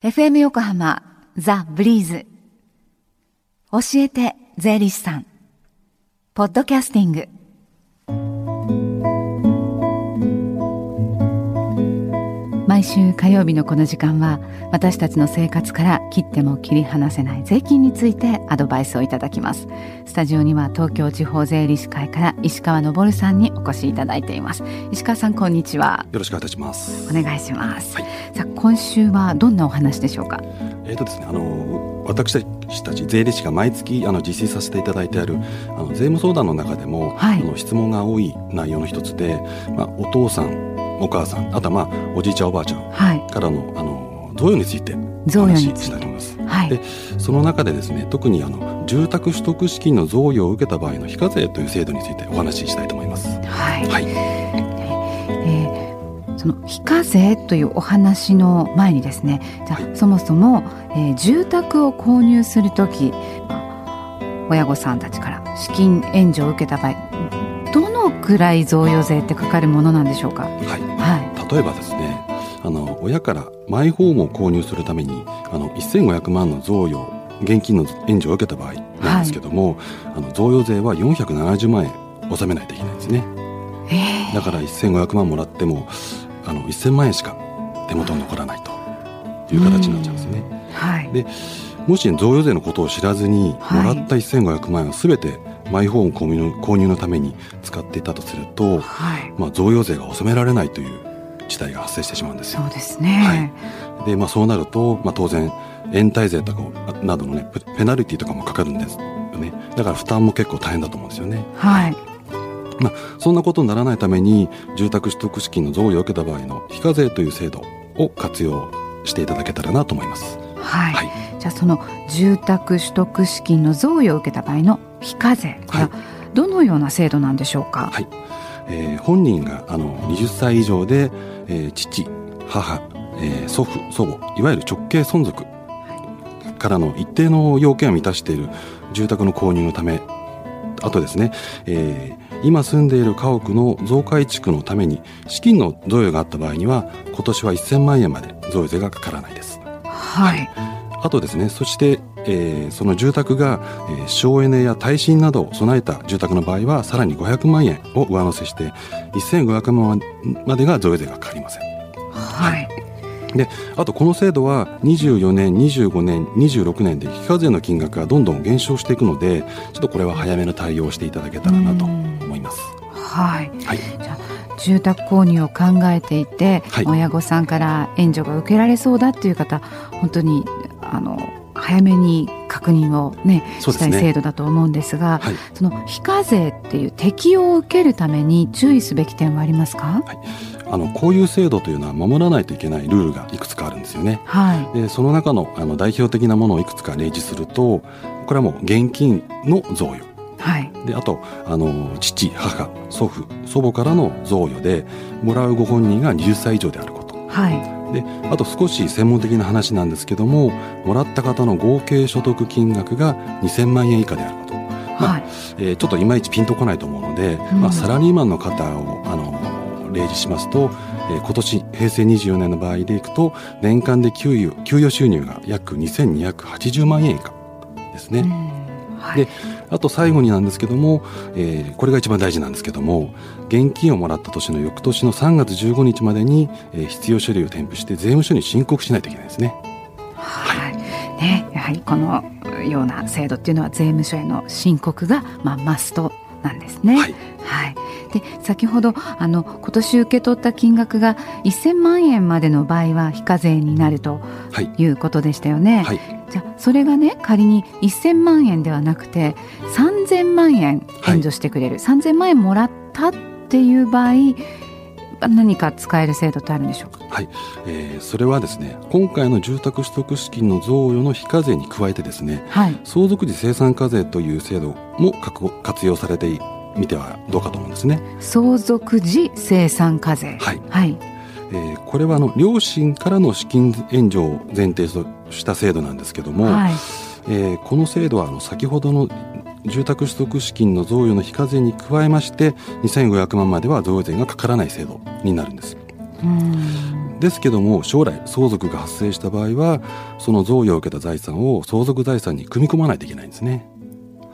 FM 横浜ザ・ブリーズ。教えて税理士さん。ポッドキャスティング。毎週火曜日のこの時間は私たちの生活から切っても切り離せない税金についてアドバイスをいただきます。スタジオには東京地方税理士会から石川昇さんにお越しいただいています。石川さんこんにちは。よろしくお願いします。お願いします、はい、さあ今週はどんなお話でしょうか？えっ、ー、とですねあの私たち税理士が毎月あの実施させていただいてあるあの税務相談の中でも、はい、あの質問が多い内容の一つで、まあ、お父さんお母さんあとはまあおじいちゃんおばあちゃんからの,、あの贈与についてお話ししたいと思います。はい、でその中でですね特にあの住宅取得資金の贈与を受けた場合の非課税という制度についてお話ししたいと思います。はい、はいえー、その非課税というお話の前にですねじゃあ、はい、そもそも、えー、住宅を購入する時、まあ、親御さんたちから資金援助を受けた場合どのくらい贈与税ってかかるものなんでしょうか？はい。はい、例えばですね、あの親からマイホームを購入するためにあの1500万の贈与現金の援助を受けた場合なんですけども、はい、あの贈与税は470万円納めないといけないんですね。えー、だから1500万もらってもあの1000万円しか手元に残らないという形になっちゃうんですね。はい、でもし贈与税のことを知らずにもらった1500万円をすべてマイホーム購入購入のために使っていたとすると、はい、まあ、贈与税が納められないという事態が発生してしまうんですそうですね、はい、でまあ、そうなると、まあ、当然延滞税とかなどのね。ペナルティとかもかかるんですよね。だから負担も結構大変だと思うんですよね。はい。まあ、そんなことにならないために住宅取得資金の贈与を受けた場合の非課税という制度を活用していただけたらなと思います。はい、はい、じゃあその住宅取得資金の贈与を受けた場合の非課税。はどのような制度なんでしょうか、はいえー、本人があの20歳以上で、えー、父母、えー、祖父祖母いわゆる直系存続からの一定の要件を満たしている住宅の購入のためあとですね、えー、今住んでいる家屋の増改築のために資金の贈与があった場合には今年は1000万円まで贈与税がかからないです。はい、あとですねそして、えー、その住宅が、えー、省エネや耐震などを備えた住宅の場合はさらに500万円を上乗せして1500万までが贈与税がかかりません。はい、であとこの制度は24年25年26年で非課税の金額がどんどん減少していくのでちょっとこれは早めの対応をしていただけたらなと思います。はい、はい、じゃ住宅購入を考えていて、はい、親御さんから援助が受けられそうだっていう方本当にあの早めに確認をね、ね。したい制度だと思うんですが、はい、その非課税っていう適用を受けるために注意すべき点はありますか、はい、あのこういう制度というのは守らないといけないルールがいくつかあるんですよね。はい、でその中のあの代表的なものをいくつか例示するとこれはもう現金の贈与。はい、であとあの父母祖父祖母からの贈与でもらうご本人が20歳以上であること、はい、であと少し専門的な話なんですけどももらった方の合計所得金額が2000万円以下であること、まあ、はい、えー、ちょっといまいちピンとこないと思うので、うん、まあ、サラリーマンの方をあの例示しますと、えー、今年平成24年の場合でいくと年間で給与給与収入が約2280万円以下ですね。うん。はい、であと最後になんですけども、えー、これが一番大事なんですけども現金をもらった年の翌年の3月15日までに、えー、必要書類を添付して税務署に申告しないといけないですね。はい、ね、やはりこのような制度っていうのは税務署への申告が、まあ、マストなんですね。はい、はい、で先ほどあの今年受け取った金額が1000万円までの場合は非課税になるとい。うことでしたよね。はい、じゃそれがね仮に1000万円ではなくて3000万円援助してくれる、はい、3000万円もらったっていう場合何か使える制度ってあるんでしょうか？はい、えー、それはですね、今回の住宅取得資金の贈与の非課税に加えてですね、はい、相続時生産課税という制度も活用されてみてはどうかと思うんですね。相続時生産課税。はい。はい。えー、これはあの両親からの資金援助を前提とした制度なんですけども、はい、えー、この制度はあの先ほどの住宅取得資金の贈与の非課税に加えまして2500万までは贈与税がかからない制度になるんです。ですけども将来相続が発生した場合はその贈与を受けた財産を相続財産に組み込まないといけないんですね。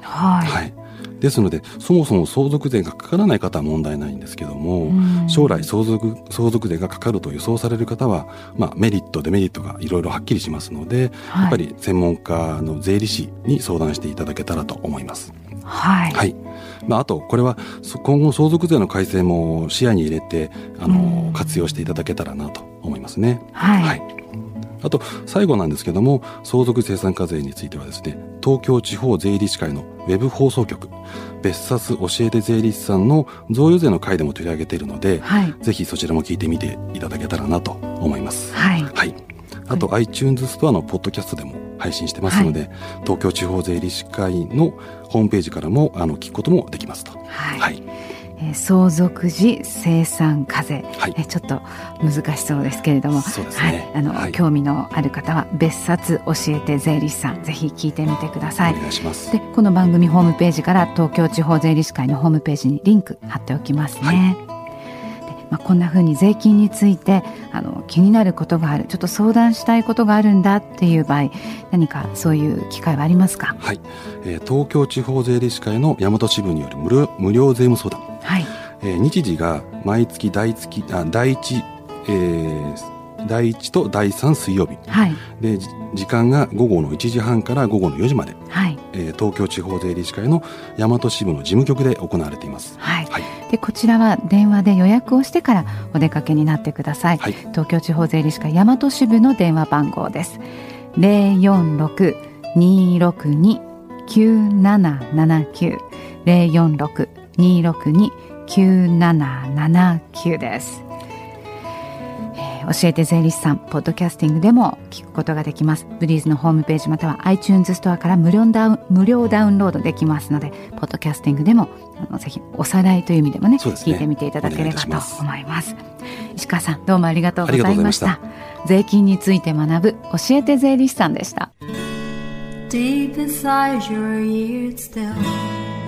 はい、はいですのでそもそも相続税がかからない方は問題ないんですけども将来相続相続税がかかると予想される方は、まあ、メリットデメリットがいろいろはっきりしますので、はい、やっぱり専門家の税理士に相談していただけたらと思います。はい、はい。まあ、あとこれは今後相続税の改正も視野に入れてあの活用していただけたらなと思いますね。はい、はいあと最後なんですけども相続生産課税についてはですね東京地方税理士会のウェブ放送局別冊教えて税理士さんの贈与税の回でも取り上げているので、はい、ぜひそちらも聞いてみていただけたらなと思います。はい、はい、あと、はい、iTunes ストアのポッドキャストでも配信してますので、はい、東京地方税理士会のホームページからもあの聞くこともできますと。はい、はいえー、相続時生産課税、はい、えちょっと難しそうですけれども、ね、はい、あの、はい、興味のある方は別冊教えて税理士さんぜひ聞いてみてください。お願いします。でこの番組ホームページから東京地方税理士会のホームページにリンク貼っておきますね。まあ、こんなふうに税金についてあの気になることがあるちょっと相談したいことがあるんだっていう場合何かそういう機会はありますか？はい、えー、東京地方税理士会の大和支部による無料無料税務相談はい。えー、日時が毎月第月あ第一、えー、第一と第三水曜日、はい、で時間が午後の1時半から午後の4時まで、はい。えー、東京地方税理士会の大和支部の事務局で行われています、はい。はい、でこちらは電話で予約をしてからお出かけになってください、はい、東京地方税理士会大和支部の電話番号です。046-262-9779 046-262-9779 9779です、えー、教えて税理士さんポッドキャスティングでも聞くことができます。ブリーズのホームページまたは iTunes ストアから無料ダウン無料ダウンロードできますのでポッドキャスティングでもあのぜひおさらいという意味でもね、ね、聞いてみていただければと思います。石川さんどうもありがとうございました。税金について学ぶ教えて税理士さんでした。Deep inside your ears still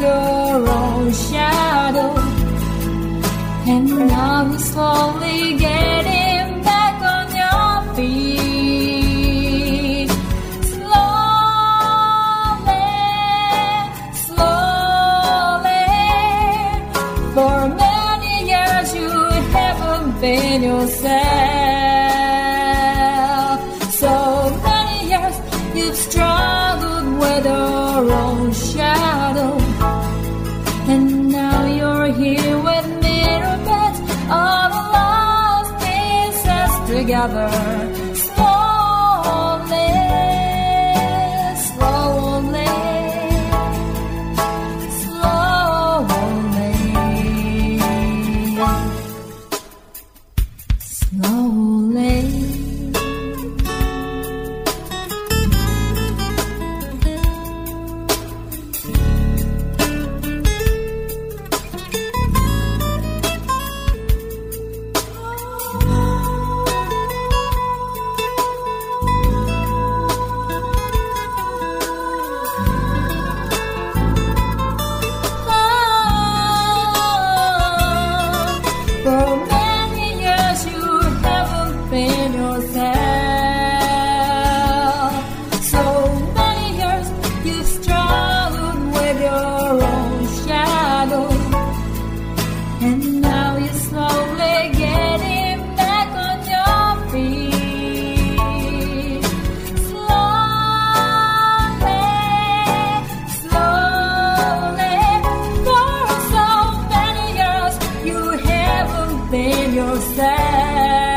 Your own shadow. And now you're slowly getting back on your feet. Slowly, slowly. For many years you haven't been yourself. So many years you've struggled with your own shadow. another. yourself.